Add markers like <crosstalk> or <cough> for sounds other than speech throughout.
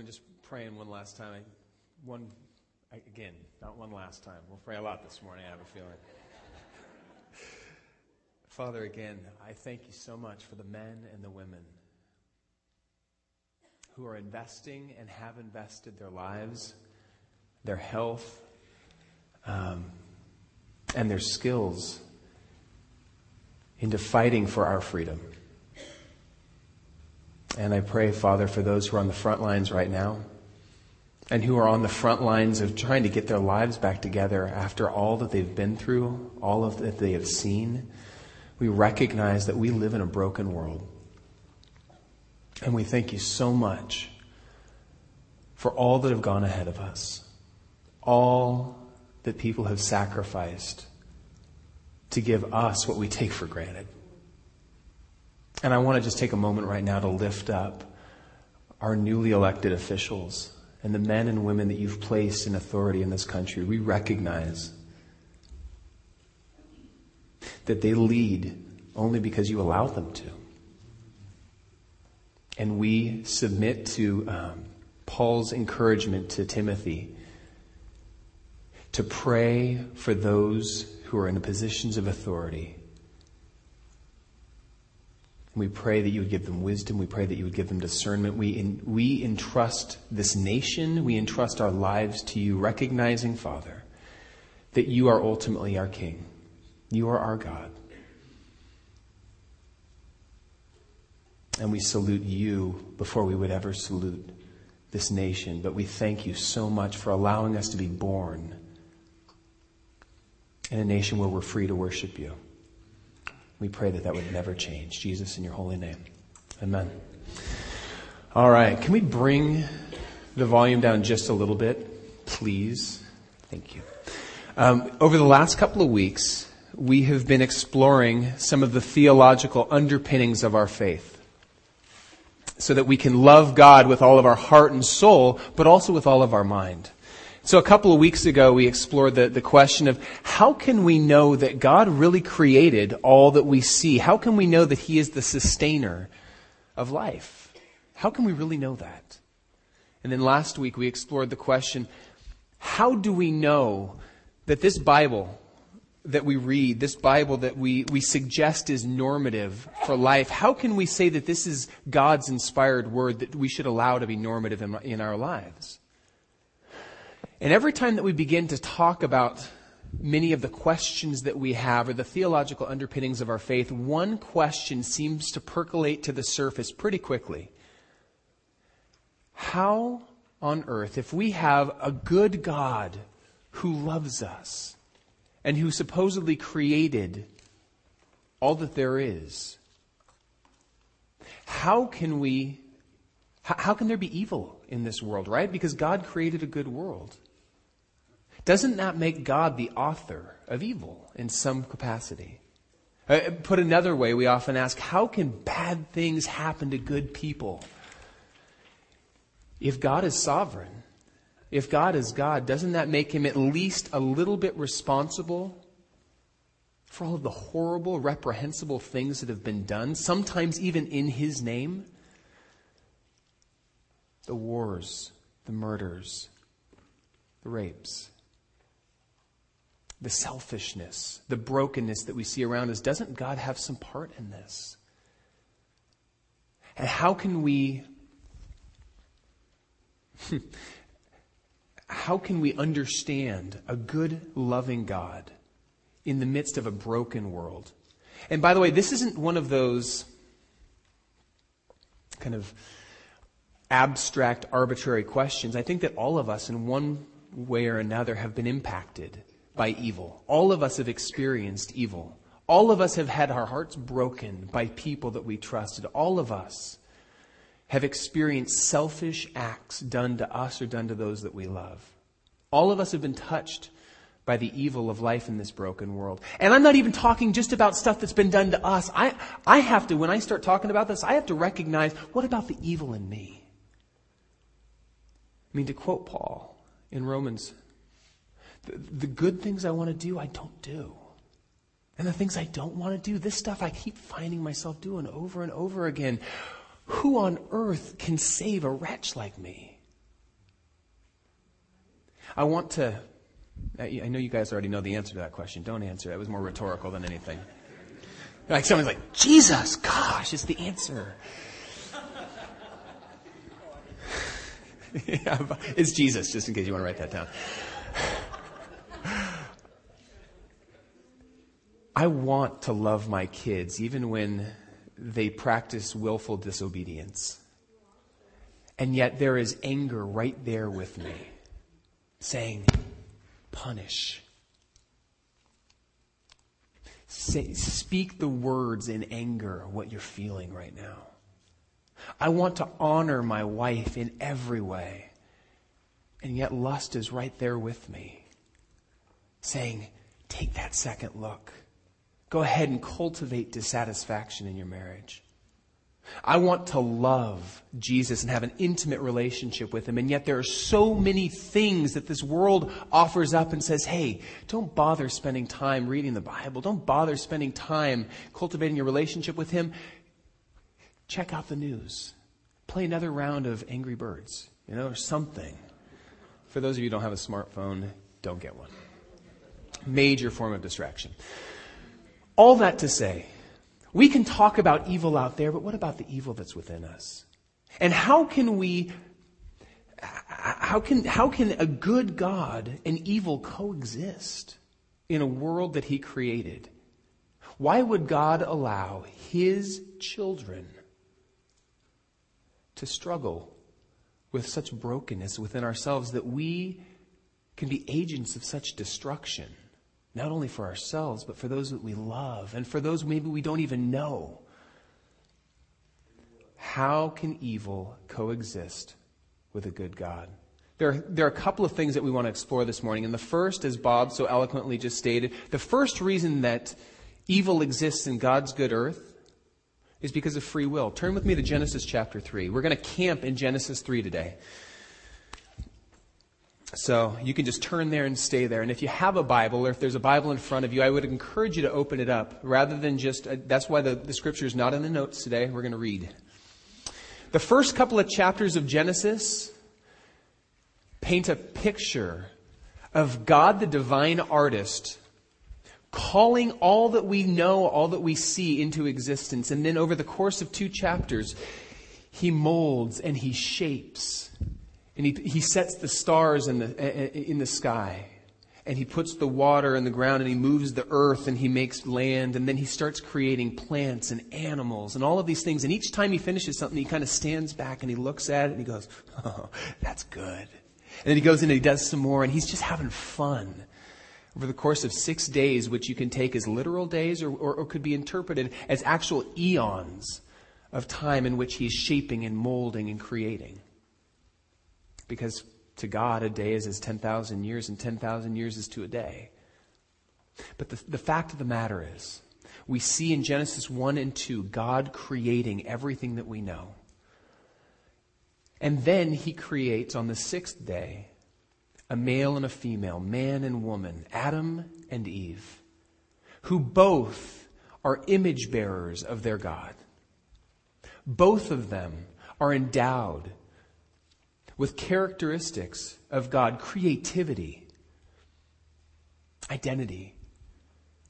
To just pray in one last time. One, again, not one last time. We'll pray a lot this morning, I have a feeling. <laughs> Father, again, I thank you so much for the men and the women who are investing and have invested their lives, their health, um, and their skills into fighting for our freedom. And I pray, Father, for those who are on the front lines right now and who are on the front lines of trying to get their lives back together after all that they've been through, all of that they have seen. We recognize that we live in a broken world. And we thank you so much for all that have gone ahead of us, all that people have sacrificed to give us what we take for granted. And I want to just take a moment right now to lift up our newly elected officials and the men and women that you've placed in authority in this country. We recognize that they lead only because you allow them to. And we submit to um, Paul's encouragement to Timothy to pray for those who are in positions of authority we pray that you would give them wisdom. We pray that you would give them discernment. We, in, we entrust this nation, we entrust our lives to you, recognizing, Father, that you are ultimately our King. You are our God. And we salute you before we would ever salute this nation. But we thank you so much for allowing us to be born in a nation where we're free to worship you. We pray that that would never change. Jesus, in your holy name. Amen. All right. Can we bring the volume down just a little bit, please? Thank you. Um, over the last couple of weeks, we have been exploring some of the theological underpinnings of our faith so that we can love God with all of our heart and soul, but also with all of our mind. So a couple of weeks ago, we explored the, the question of how can we know that God really created all that we see? How can we know that He is the sustainer of life? How can we really know that? And then last week, we explored the question, how do we know that this Bible that we read, this Bible that we, we suggest is normative for life, how can we say that this is God's inspired word that we should allow to be normative in, in our lives? And every time that we begin to talk about many of the questions that we have or the theological underpinnings of our faith, one question seems to percolate to the surface pretty quickly. How on earth, if we have a good God who loves us and who supposedly created all that there is, how can we, how, can there be evil in this world, right? Because God created a good world. Doesn't that make God the author of evil in some capacity? Uh, put another way, we often ask, how can bad things happen to good people? If God is sovereign, if God is God, doesn't that make him at least a little bit responsible for all of the horrible, reprehensible things that have been done, sometimes even in his name? The wars, the murders, the rapes the selfishness, the brokenness that we see around us, doesn't God have some part in this? And how can we <laughs> how can we understand a good loving God in the midst of a broken world? And by the way, this isn't one of those kind of abstract arbitrary questions. I think that all of us in one way or another have been impacted by evil. All of us have experienced evil. All of us have had our hearts broken by people that we trusted. All of us have experienced selfish acts done to us or done to those that we love. All of us have been touched by the evil of life in this broken world. And I'm not even talking just about stuff that's been done to us. I, I have to, when I start talking about this, I have to recognize what about the evil in me? I mean, to quote Paul in Romans the, the good things I want to do, I don't do. And the things I don't want to do, this stuff I keep finding myself doing over and over again. Who on earth can save a wretch like me? I want to, I know you guys already know the answer to that question. Don't answer. It was more rhetorical than anything. Like someone's like, Jesus, gosh, it's the answer. <laughs> yeah, it's Jesus, just in case you want to write that down. I want to love my kids even when they practice willful disobedience. And yet there is anger right there with me saying, punish. Say, speak the words in anger, what you're feeling right now. I want to honor my wife in every way. And yet lust is right there with me, saying, take that second look. Go ahead and cultivate dissatisfaction in your marriage. I want to love Jesus and have an intimate relationship with Him. And yet there are so many things that this world offers up and says, hey, don't bother spending time reading the Bible. Don't bother spending time cultivating your relationship with Him. Check out the news. Play another round of Angry Birds, you know, or something. For those of you who don't have a smartphone, don't get one. Major form of distraction. All that to say, we can talk about evil out there, but what about the evil that's within us? And how can we, how can, how can a good God and evil coexist in a world that He created? Why would God allow His children to struggle with such brokenness within ourselves that we can be agents of such destruction? Not only for ourselves, but for those that we love and for those maybe we don't even know. How can evil coexist with a good God? There are, there are a couple of things that we want to explore this morning. And the first, as Bob so eloquently just stated, the first reason that evil exists in God's good earth is because of free will. Turn with me to Genesis chapter 3. We're going to camp in Genesis 3 today. So you can just turn there and stay there. And if you have a Bible or if there's a Bible in front of you, I would encourage you to open it up rather than just, uh, that's why the, the scripture is not in the notes today. We're going to read. The first couple of chapters of Genesis paint a picture of God, the divine artist, calling all that we know, all that we see into existence. And then over the course of two chapters, he molds and he shapes and he, he sets the stars in the, in the sky. And he puts the water in the ground and he moves the earth and he makes land. And then he starts creating plants and animals and all of these things. And each time he finishes something, he kind of stands back and he looks at it and he goes, Oh, that's good. And then he goes in and he does some more and he's just having fun over the course of six days, which you can take as literal days or, or, or, could be interpreted as actual eons of time in which he's shaping and molding and creating. Because to God, a day is as 10,000 years, and 10,000 years is to a day. But the, the fact of the matter is, we see in Genesis 1 and 2 God creating everything that we know. And then he creates on the sixth day a male and a female, man and woman, Adam and Eve, who both are image bearers of their God. Both of them are endowed with characteristics of God creativity, identity,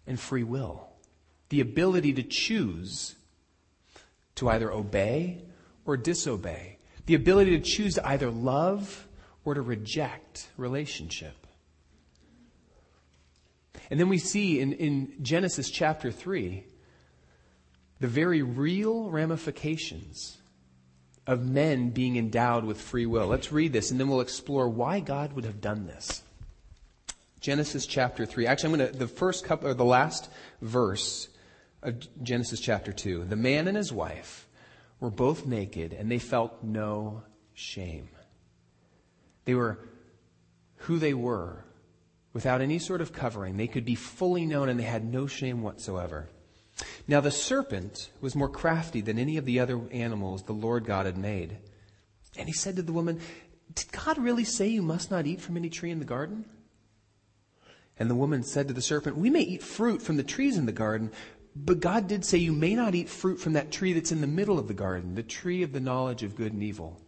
and free will. The ability to choose to either obey or disobey. The ability to choose to either love or to reject relationship. And then we see in, in Genesis chapter 3 the very real ramifications of men being endowed with free will. Let's read this and then we'll explore why God would have done this. Genesis chapter 3. Actually, I'm going to, the first couple, or the last verse of Genesis chapter 2. The man and his wife were both naked and they felt no shame. They were who they were without any sort of covering. They could be fully known and they had no shame whatsoever. Now the serpent was more crafty than any of the other animals the Lord God had made. And he said to the woman, Did God really say you must not eat from any tree in the garden? And the woman said to the serpent, We may eat fruit from the trees in the garden, but God did say you may not eat fruit from that tree that's in the middle of the garden, the tree of the knowledge of good and evil.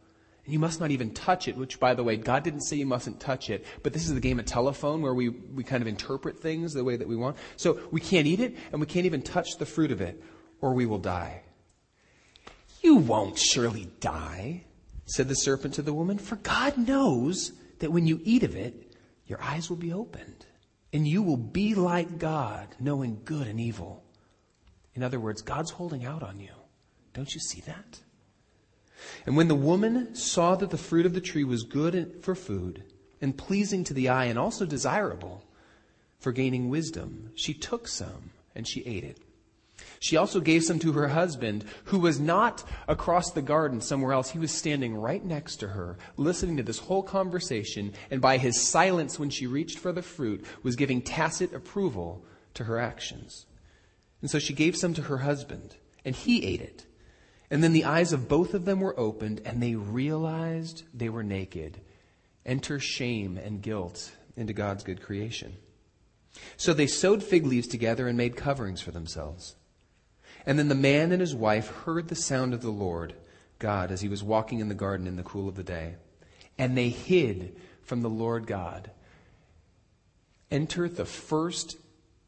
You must not even touch it, which, by the way, God didn't say you mustn't touch it, but this is the game of telephone where we, we kind of interpret things the way that we want. So we can't eat it, and we can't even touch the fruit of it, or we will die. You won't surely die, said the serpent to the woman, for God knows that when you eat of it, your eyes will be opened, and you will be like God, knowing good and evil. In other words, God's holding out on you. Don't you see that? And when the woman saw that the fruit of the tree was good for food and pleasing to the eye and also desirable for gaining wisdom, she took some and she ate it. She also gave some to her husband, who was not across the garden somewhere else. He was standing right next to her, listening to this whole conversation, and by his silence when she reached for the fruit, was giving tacit approval to her actions. And so she gave some to her husband, and he ate it. And then the eyes of both of them were opened, and they realized they were naked. Enter shame and guilt into God's good creation. So they sewed fig leaves together and made coverings for themselves. And then the man and his wife heard the sound of the Lord God as he was walking in the garden in the cool of the day. And they hid from the Lord God. Enter the first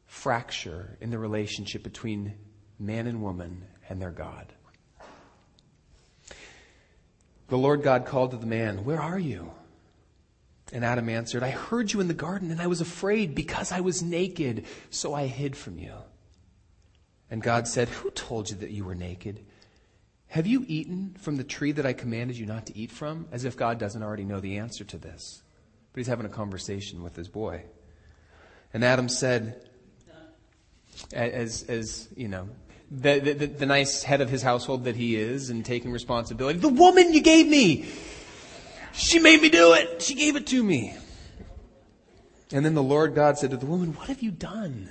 fracture in the relationship between man and woman and their God. The Lord God called to the man, Where are you? And Adam answered, I heard you in the garden, and I was afraid because I was naked, so I hid from you. And God said, Who told you that you were naked? Have you eaten from the tree that I commanded you not to eat from? As if God doesn't already know the answer to this. But he's having a conversation with his boy. And Adam said, as, as you know, the, the, the, nice head of his household that he is and taking responsibility. The woman you gave me, she made me do it. She gave it to me. And then the Lord God said to the woman, What have you done?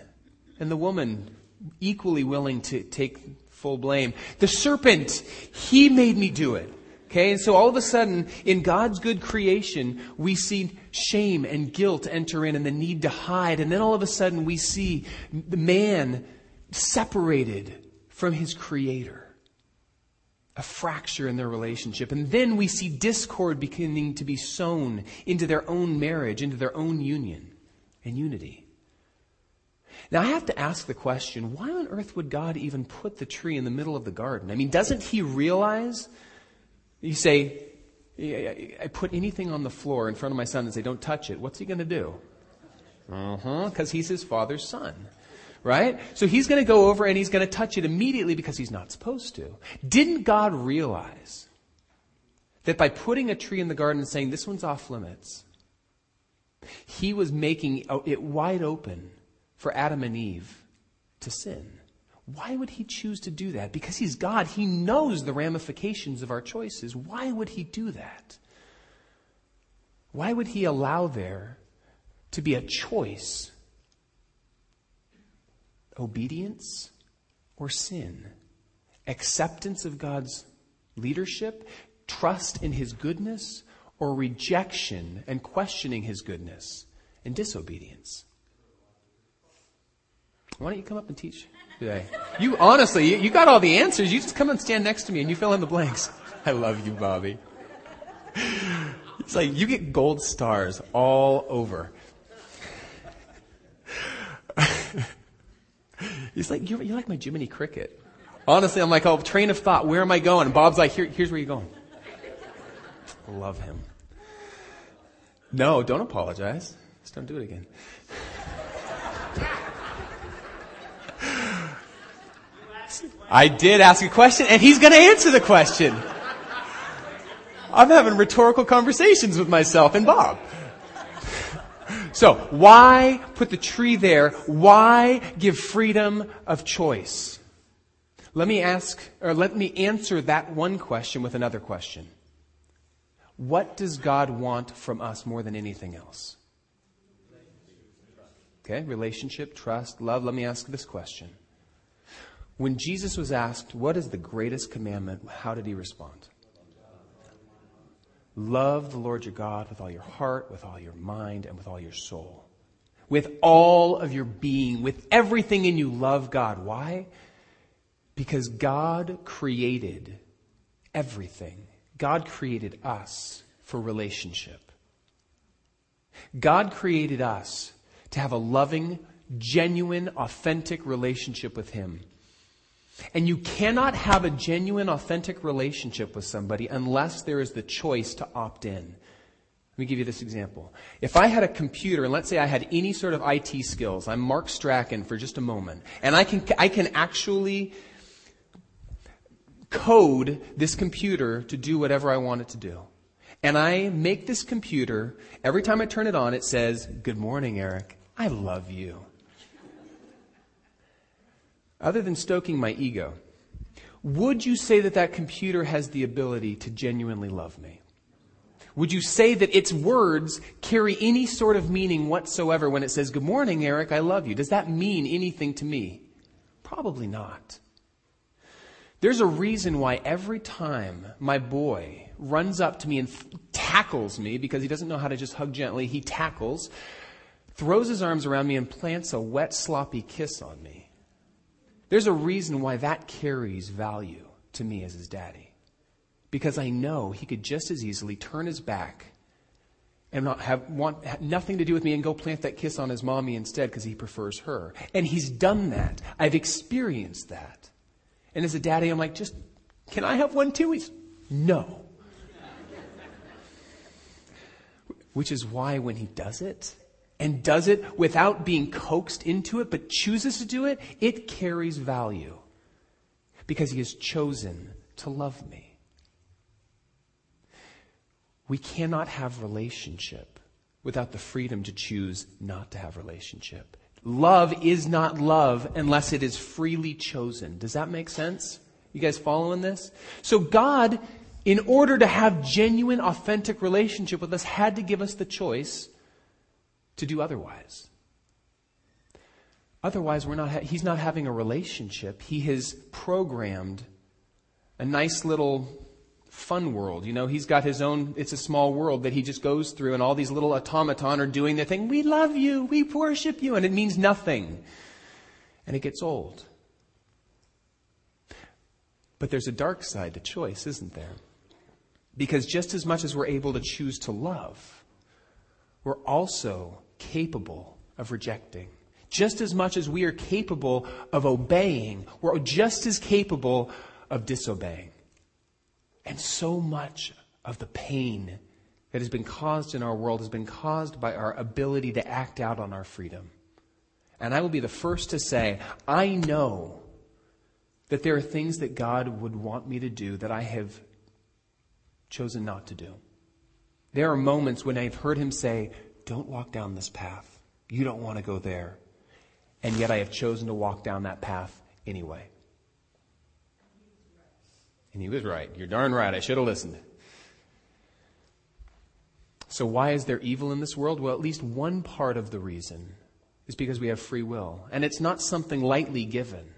And the woman, equally willing to take full blame, The serpent, he made me do it. Okay, and so all of a sudden, in God's good creation, we see shame and guilt enter in and the need to hide. And then all of a sudden, we see the man separated from his creator. A fracture in their relationship. And then we see discord beginning to be sown into their own marriage, into their own union and unity. Now, I have to ask the question why on earth would God even put the tree in the middle of the garden? I mean, doesn't he realize? You say, I put anything on the floor in front of my son and say, don't touch it. What's he going to do? Uh huh, because he's his father's son right? So he's going to go over and he's going to touch it immediately because he's not supposed to. Didn't God realize that by putting a tree in the garden and saying, this one's off limits, he was making it wide open for Adam and Eve to sin? Why would he choose to do that? Because he's God. He knows the ramifications of our choices. Why would he do that? Why would he allow there to be a choice obedience or sin, acceptance of God's leadership, trust in His goodness, or rejection and questioning His goodness and disobedience. Why don't you come up and teach today? You honestly, you, you got all the answers. You just come and stand next to me and you fill in the blanks. I love you, Bobby. It's like you get gold stars all over. He's like, you're, you're like my Jiminy Cricket. Honestly, I'm like, oh, train of thought, where am I going? And Bob's like, Here, here's where you're going. Love him. No, don't apologize. Just don't do it again. I did ask a question, and he's going to answer the question. I'm having rhetorical conversations with myself and Bob. So, why put the tree there? Why give freedom of choice? Let me ask, or let me answer that one question with another question. What does God want from us more than anything else? Okay, relationship, trust, love. Let me ask this question. When Jesus was asked, What is the greatest commandment? How did he respond? Love the Lord your God with all your heart, with all your mind, and with all your soul. With all of your being, with everything in you, love God. Why? Because God created everything. God created us for relationship. God created us to have a loving, genuine, authentic relationship with Him. And you cannot have a genuine, authentic relationship with somebody unless there is the choice to opt in. Let me give you this example. If I had a computer, and let's say I had any sort of IT skills, I'm Mark Strachan for just a moment, and I can, I can actually code this computer to do whatever I want it to do. And I make this computer, every time I turn it on, it says, Good morning, Eric. I love you. Other than stoking my ego, would you say that that computer has the ability to genuinely love me? Would you say that its words carry any sort of meaning whatsoever when it says, Good morning, Eric, I love you? Does that mean anything to me? Probably not. There's a reason why every time my boy runs up to me and tackles me because he doesn't know how to just hug gently, he tackles, throws his arms around me, and plants a wet, sloppy kiss on me. There's a reason why that carries value to me as his daddy. Because I know he could just as easily turn his back and not have want have nothing to do with me and go plant that kiss on his mommy instead because he prefers her. And he's done that. I've experienced that. And as a daddy, I'm like, just can I have one too? He's no. <laughs> Which is why when he does it, and does it without being coaxed into it, but chooses to do it, it carries value. Because he has chosen to love me. We cannot have relationship without the freedom to choose not to have relationship. Love is not love unless it is freely chosen. Does that make sense? You guys following this? So God, in order to have genuine, authentic relationship with us, had to give us the choice to do otherwise. Otherwise, we're not ha- he's not having a relationship. He has programmed a nice little fun world. You know, he's got his own, it's a small world that he just goes through, and all these little automaton are doing their thing. We love you, we worship you, and it means nothing. And it gets old. But there's a dark side to choice, isn't there? Because just as much as we're able to choose to love, we're also capable of rejecting. Just as much as we are capable of obeying, we're just as capable of disobeying. And so much of the pain that has been caused in our world has been caused by our ability to act out on our freedom. And I will be the first to say, I know that there are things that God would want me to do that I have chosen not to do. There are moments when I've heard him say, don't walk down this path. You don't want to go there. And yet I have chosen to walk down that path anyway. And he was right. You're darn right. I should have listened. So, why is there evil in this world? Well, at least one part of the reason is because we have free will. And it's not something lightly given.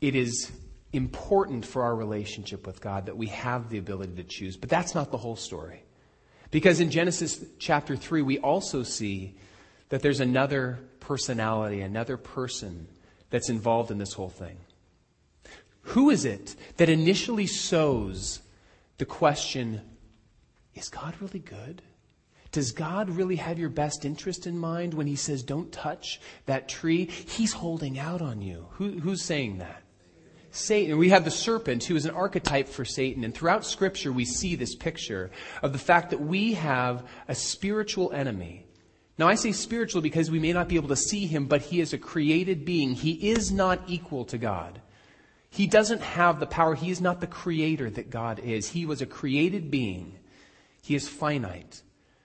It is important for our relationship with God that we have the ability to choose. But that's not the whole story. Because in Genesis chapter 3, we also see that there's another personality, another person that's involved in this whole thing. Who is it that initially sows the question, is God really good? Does God really have your best interest in mind when he says, don't touch that tree? He's holding out on you. Who, who's saying that? Satan. We have the serpent who is an archetype for Satan. And throughout scripture, we see this picture of the fact that we have a spiritual enemy. Now, I say spiritual because we may not be able to see him, but he is a created being. He is not equal to God. He doesn't have the power. He is not the creator that God is. He was a created being. He is finite.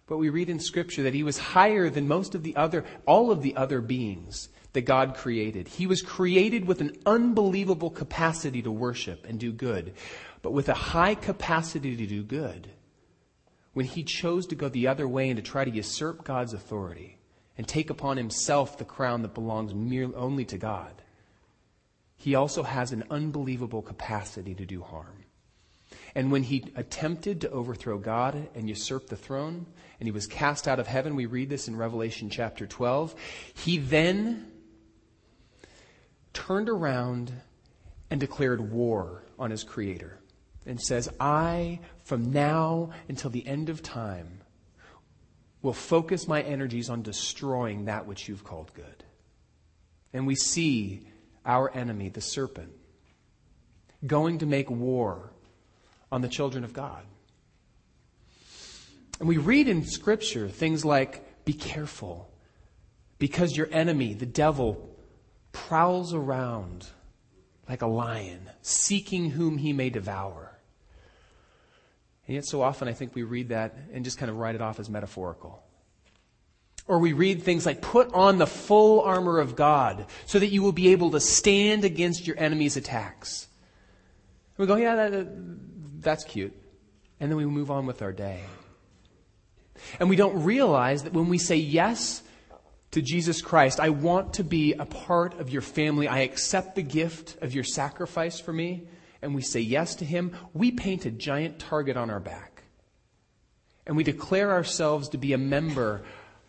But we read in scripture that he was higher than most of the other, all of the other beings that God created. He was created with an unbelievable capacity to worship and do good, but with a high capacity to do good. When he chose to go the other way and to try to usurp God's authority and take upon himself the crown that belongs merely only to God, he also has an unbelievable capacity to do harm. And when he attempted to overthrow God and usurp the throne, and he was cast out of heaven, we read this in Revelation chapter 12, he then turned around and declared war on his creator. and says, I, from now until the end of time, will focus my energies on destroying that which you've called good. And we see our enemy, the serpent, going to make war on the children of God. And we read in Scripture things like, be careful, because your enemy, the devil, prowls around like a lion, seeking whom he may devour. And yet, so often, I think we read that and just kind of write it off as metaphorical. Or we read things like, put on the full armor of God so that you will be able to stand against your enemy's attacks. And we go, yeah, that, that's cute. And then we move on with our day. And we don't realize that when we say yes to Jesus Christ, I want to be a part of your family, I accept the gift of your sacrifice for me, and we say yes to Him, we paint a giant target on our back. And we declare ourselves to be a member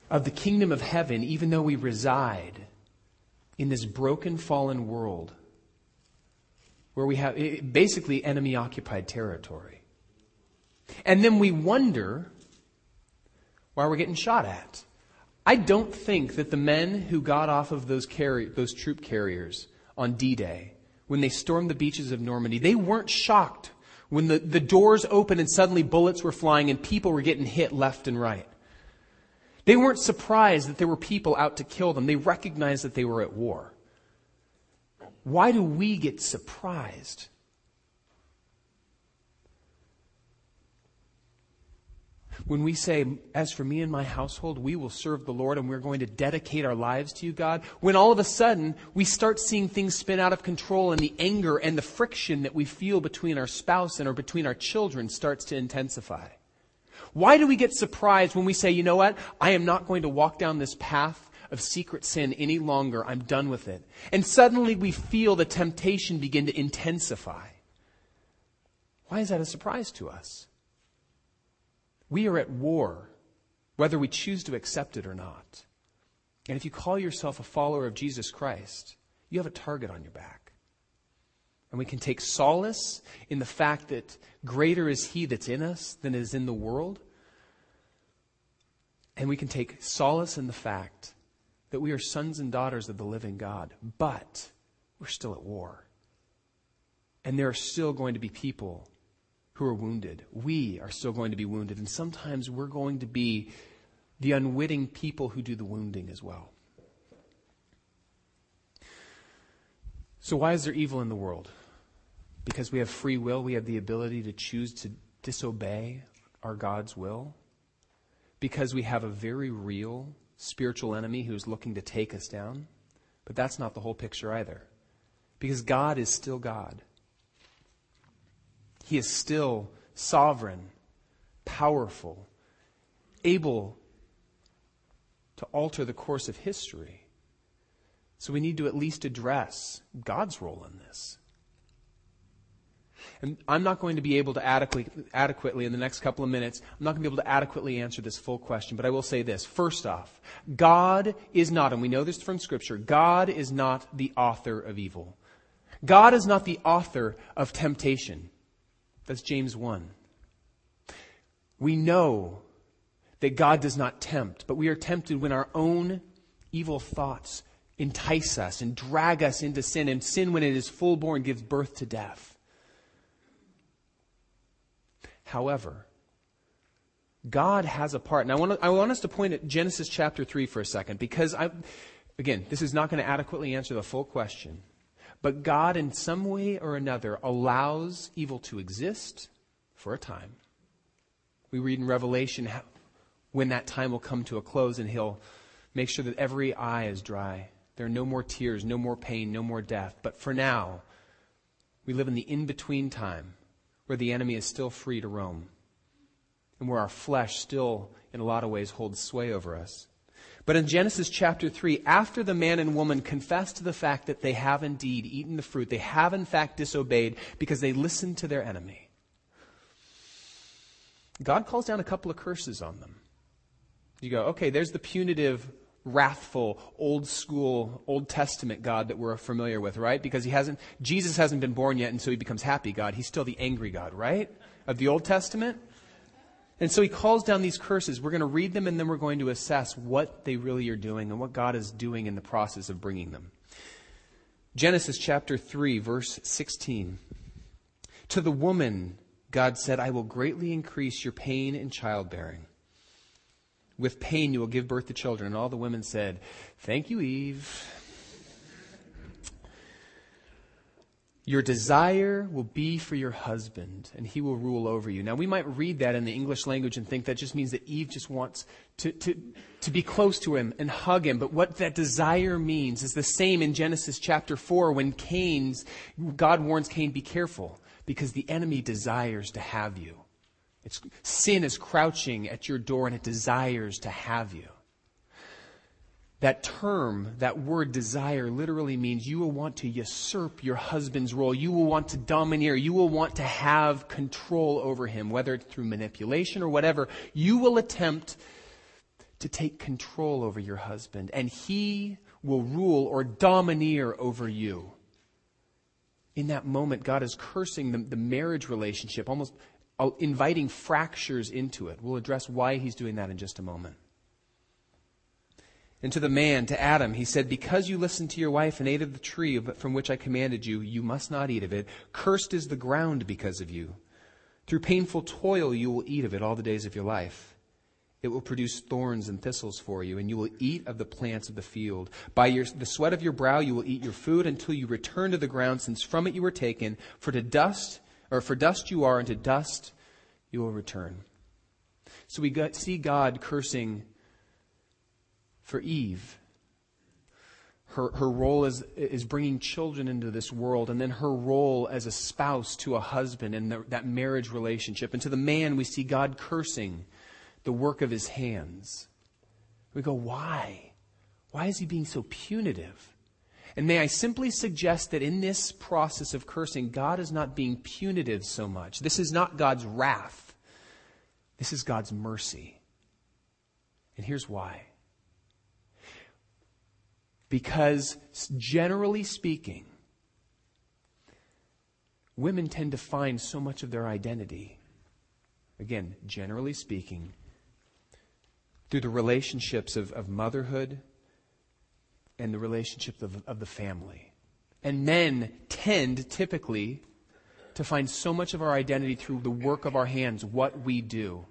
of the kingdom of heaven, even though we reside in this broken, fallen world where we have eh, basically enemy occupied territory. And then we wonder why we're getting shot at. I don't think that the men who got off of those, those troop carriers on D Day, when they stormed the beaches of Normandy, they weren't shocked when the, the doors opened and suddenly bullets were flying and people were getting hit left and right. They weren't surprised that there were people out to kill them. They recognized that they were at war. Why do we get surprised? When we say, as for me and my household, we will serve the Lord and we're going to dedicate our lives to you, God, when all of a sudden we start seeing things spin out of control and the anger and the friction that we feel between our spouse and or between our children starts to intensify. Why do we get surprised when we say, you know what? I am not going to walk down this path of secret sin any longer. I'm done with it. And suddenly we feel the temptation begin to intensify. Why is that a surprise to us? We are at war, whether we choose to accept it or not. And if you call yourself a follower of Jesus Christ, you have a target on your back. And we can take solace in the fact that greater is He that's in us than is in the world. And we can take solace in the fact that we are sons and daughters of the living God, but we're still at war. And there are still going to be people who are wounded. We are still going to be wounded. And sometimes we're going to be the unwitting people who do the wounding as well. So, why is there evil in the world? Because we have free will, we have the ability to choose to disobey our God's will. Because we have a very real spiritual enemy who's looking to take us down. But that's not the whole picture either. Because God is still God. He is still sovereign, powerful, able to alter the course of history. So we need to at least address God's role in this. And I'm not going to be able to adequately, adequately, in the next couple of minutes, I'm not going to be able to adequately answer this full question, but I will say this. First off, God is not, and we know this from Scripture, God is not the author of evil. God is not the author of temptation. That's James 1. We know that God does not tempt, but we are tempted when our own evil thoughts entice us and drag us into sin, and sin, when it is full born, gives birth to death. However, God has a part. And I want, I want us to point at Genesis chapter 3 for a second because, I, again, this is not going to adequately answer the full question. But God, in some way or another, allows evil to exist for a time. We read in Revelation how, when that time will come to a close and He'll make sure that every eye is dry. There are no more tears, no more pain, no more death. But for now, we live in the in between time where the enemy is still free to roam and where our flesh still, in a lot of ways, holds sway over us. But in Genesis chapter 3, after the man and woman confess to the fact that they have indeed eaten the fruit, they have in fact disobeyed because they listened to their enemy, God calls down a couple of curses on them. You go, okay, there's the punitive wrathful, old school, Old Testament God that we're familiar with, right? Because he hasn't, Jesus hasn't been born yet, and so he becomes happy God. He's still the angry God, right? Of the Old Testament. And so he calls down these curses. We're going to read them and then we're going to assess what they really are doing and what God is doing in the process of bringing them. Genesis chapter 3, verse 16. To the woman, God said, I will greatly increase your pain in childbearing. With pain you will give birth to children. And all the women said, Thank you, Eve. Your desire will be for your husband, and he will rule over you. Now, we might read that in the English language and think that just means that Eve just wants to, to, to be close to him and hug him. But what that desire means is the same in Genesis chapter 4 when Cain's, God warns Cain, be careful, because the enemy desires to have you. It's, sin is crouching at your door and it desires to have you. That term, that word desire, literally means you will want to usurp your husband's role. You will want to domineer. You will want to have control over him, whether it's through manipulation or whatever. You will attempt to take control over your husband, and he will rule or domineer over you. In that moment, God is cursing the, the marriage relationship, almost uh, inviting fractures into it. We'll address why he's doing that in just a moment. And to the man, to Adam, he said, Because you listened to your wife and ate of the tree from which I commanded you, you must not eat of it. Cursed is the ground because of you. Through painful toil you will eat of it all the days of your life. It will produce thorns and thistles for you, and you will eat of the plants of the field. By your, the sweat of your brow you will eat your food until you return to the ground, since from it you were taken. For to dust, or for dust you are, and to dust you will return. So we got, see God cursing for Eve. Her, her role is, is bringing children into this world, and then her role as a spouse to a husband and the, that marriage relationship. And to the man, we see God cursing the work of his hands. We go, why? Why is he being so punitive? And may I simply suggest that in this process of cursing, God is not being punitive so much. This is not God's wrath. This is God's mercy. And here's why. Because generally speaking, women tend to find so much of their identity, again, generally speaking, through the relationships of, of motherhood and the relationships of, of the family. And men tend typically to find so much of our identity through the work of our hands, what we do.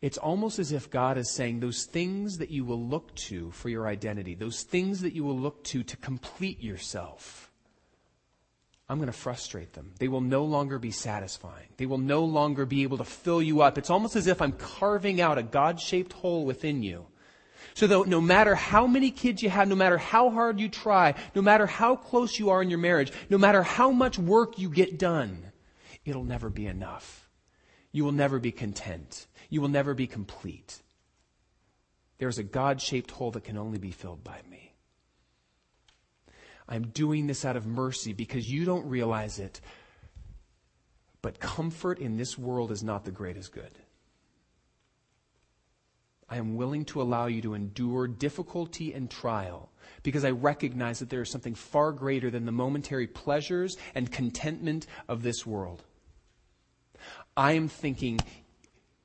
It's almost as if God is saying those things that you will look to for your identity, those things that you will look to to complete yourself, I'm going to frustrate them. They will no longer be satisfying. They will no longer be able to fill you up. It's almost as if I'm carving out a God shaped hole within you. So that no matter how many kids you have, no matter how hard you try, no matter how close you are in your marriage, no matter how much work you get done, it'll never be enough. You will never be content. You will never be complete. There's a God shaped hole that can only be filled by me. I'm doing this out of mercy because you don't realize it. But comfort in this world is not the greatest good. I am willing to allow you to endure difficulty and trial because I recognize that there is something far greater than the momentary pleasures and contentment of this world. I am thinking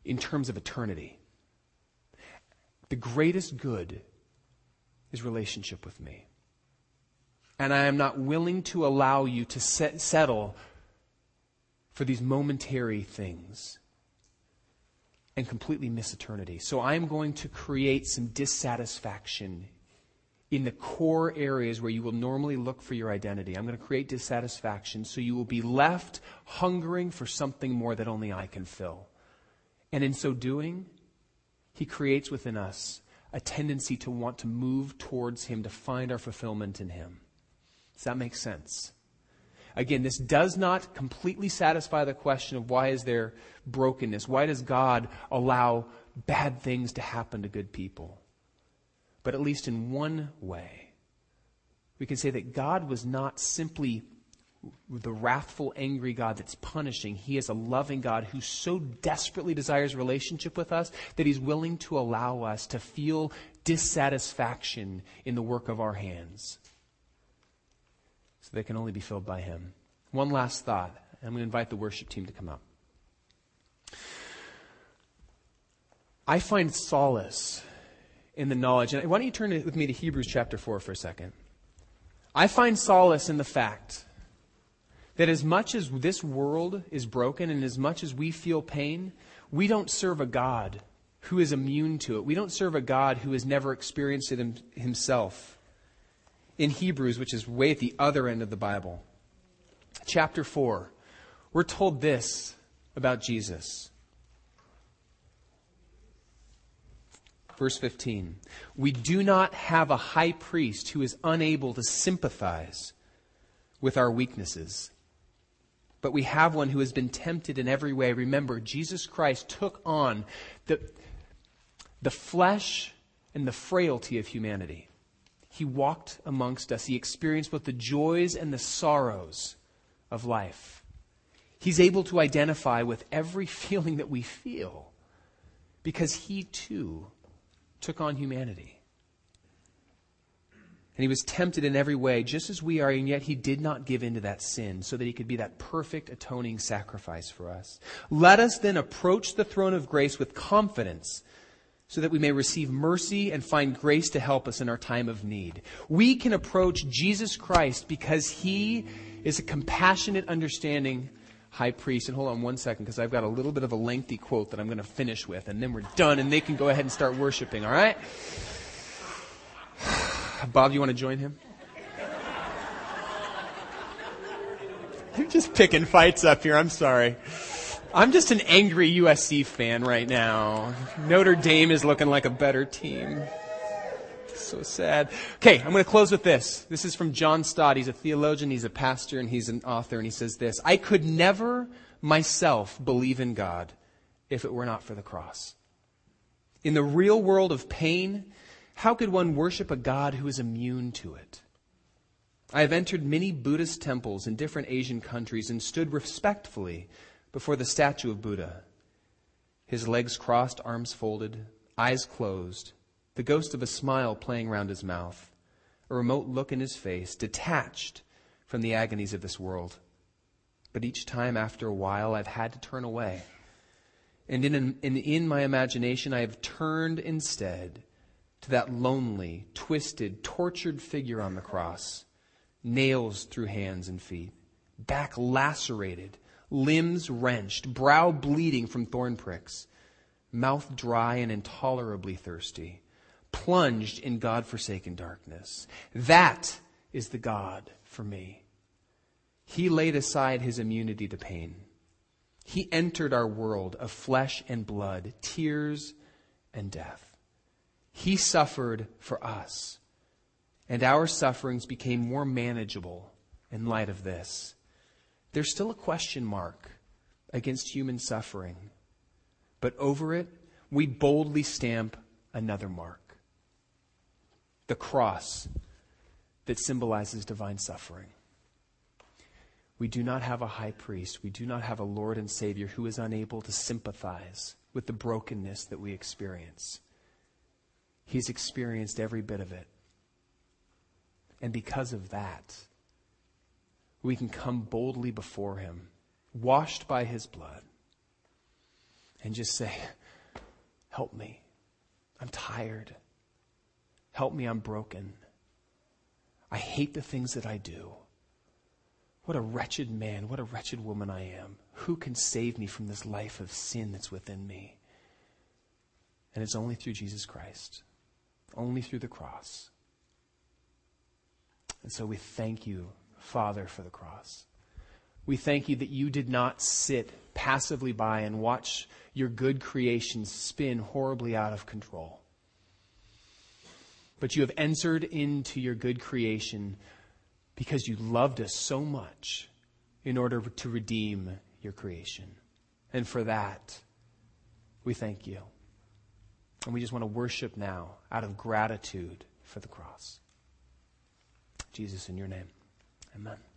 in terms of eternity. The greatest good is relationship with me. And I am not willing to allow you to set, settle for these momentary things and completely miss eternity. So I'm going to create some dissatisfaction in the core areas where you will normally look for your identity. I'm going to create dissatisfaction so you will be left hungering for something more that only I can fill. And in so doing, he creates within us a tendency to want to move towards him, to find our fulfillment in him. Does that make sense? Again, this does not completely satisfy the question of why is there brokenness? Why does God allow bad things to happen to good people? But at least in one way, we can say that God was not simply the wrathful, angry God that's punishing. He is a loving God who so desperately desires relationship with us that he's willing to allow us to feel dissatisfaction in the work of our hands. So they can only be filled by him. One last thought. I'm going to invite the worship team to come up. I find solace in the knowledge. And why don't you turn with me to Hebrews chapter 4 for a second? I find solace in the fact that as much as this world is broken and as much as we feel pain, we don't serve a God who is immune to it. We don't serve a God who has never experienced it himself. In Hebrews, which is way at the other end of the Bible, chapter 4, we're told this about Jesus. Verse 15 We do not have a high priest who is unable to sympathize with our weaknesses, but we have one who has been tempted in every way. Remember, Jesus Christ took on the, the flesh and the frailty of humanity. He walked amongst us, he experienced both the joys and the sorrows of life. He's able to identify with every <laughs> feeling that we feel because he too took on humanity. And he was tempted in every way, just as we are, and yet he did not give in to that sin, so that he could be that perfect atoning sacrifice for us. Let us then approach the throne of grace with confidence, so that we may receive mercy and find grace to help us in our time of need. We can approach Jesus Christ because he is a compassionate, understanding high priest. And hold on one second, because I've got a little bit of a lengthy quote that I'm going to finish with, and then we're done, and they can go ahead and start worshiping, all right? <sighs> Bob, you want to join him? <laughs> You're just picking fights up here. I'm sorry. I'm just an angry USC fan right now. Notre Dame is looking like a better team so sad. Okay, I'm going to close with this. This is from John Stott. He's a theologian, he's a pastor, and he's an author, and he says this I could never myself believe in God if it were not for the cross. In the real world of pain, how could one worship a God who is immune to it? I have entered many Buddhist temples in different Asian countries and stood respectfully before the statue of Buddha. His legs crossed, arms folded, eyes closed, the ghost of a smile playing round his mouth, a remote look in his face, detached from the agonies of this world. But each time after a while, I've had to turn away. And in, in, in my imagination, I have turned instead to that lonely, twisted, tortured figure on the cross, nails through hands and feet, back lacerated, limbs wrenched, brow bleeding from thorn pricks, mouth dry and intolerably thirsty plunged in God forsaken darkness. That is the God for me. He laid aside his immunity to pain. He entered our world of flesh and blood, tears and death. He suffered for us, and our sufferings became more manageable in light of this. There's still a question mark against human suffering, but over it, we boldly stamp another mark the cross that symbolizes divine suffering. We do not have a high priest. We do not have a Lord and Savior who is unable to sympathize with the brokenness that we experience. He's experienced every bit of it. And because of that, we can come boldly before Him, washed by His blood, and just say, Help me. I'm tired. Help me, I'm broken. I hate the things that I do. What a wretched man, what a wretched woman I am. Who can save me from this life of sin that's within me? And it's only through Jesus Christ, only through the cross. And so we thank you, Father, for the cross. We thank you that you did not sit passively by and watch your good creations spin horribly out of control but you have entered into your good creation because you loved us so much in order to redeem your creation. And for that, we thank you. And we just want to worship now out of gratitude for the cross. Jesus, in your name, amen.